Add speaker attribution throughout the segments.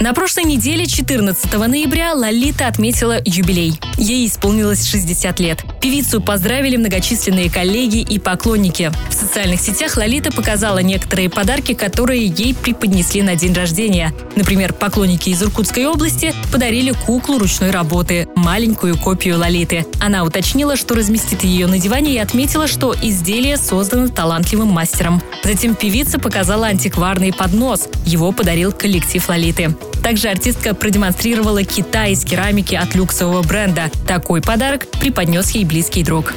Speaker 1: На прошлой неделе, 14 ноября, Лолита отметила юбилей. Ей исполнилось 60 лет. Певицу поздравили многочисленные коллеги и поклонники. В социальных сетях Лолита показала некоторые подарки, которые ей преподнесли на день рождения. Например, поклонники из Иркутской области подарили куклу ручной работы, маленькую копию Лолиты. Она уточнила, что разместит ее на диване и отметила, что изделие создано талантливым мастером. Затем певица показала антикварный поднос. Его подарил коллектив Лолиты. Также артистка продемонстрировала Китай из керамики от люксового бренда. Такой подарок преподнес ей близкий друг.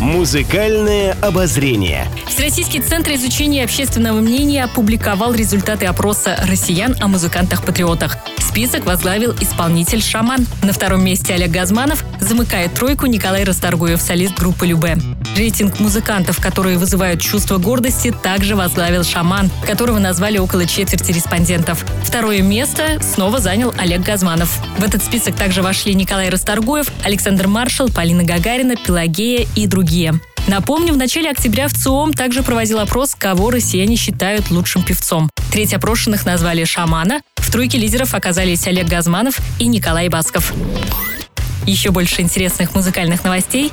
Speaker 2: Музыкальное обозрение.
Speaker 1: Всероссийский центр изучения общественного мнения опубликовал результаты опроса россиян о музыкантах-патриотах. Список возглавил исполнитель «Шаман». На втором месте Олег Газманов замыкает тройку Николай Расторгуев, солист группы «Любе». Рейтинг музыкантов, которые вызывают чувство гордости, также возглавил «Шаман», которого назвали около четверти респондентов. Второе место снова занял Олег Газманов. В этот список также вошли Николай Расторгуев, Александр Маршал, Полина Гагарина, Пелагея и другие. Напомню, в начале октября в ЦИОМ также проводил опрос, кого россияне считают лучшим певцом. Треть опрошенных назвали «Шамана», в тройке лидеров оказались Олег Газманов и Николай Басков. Еще больше интересных музыкальных новостей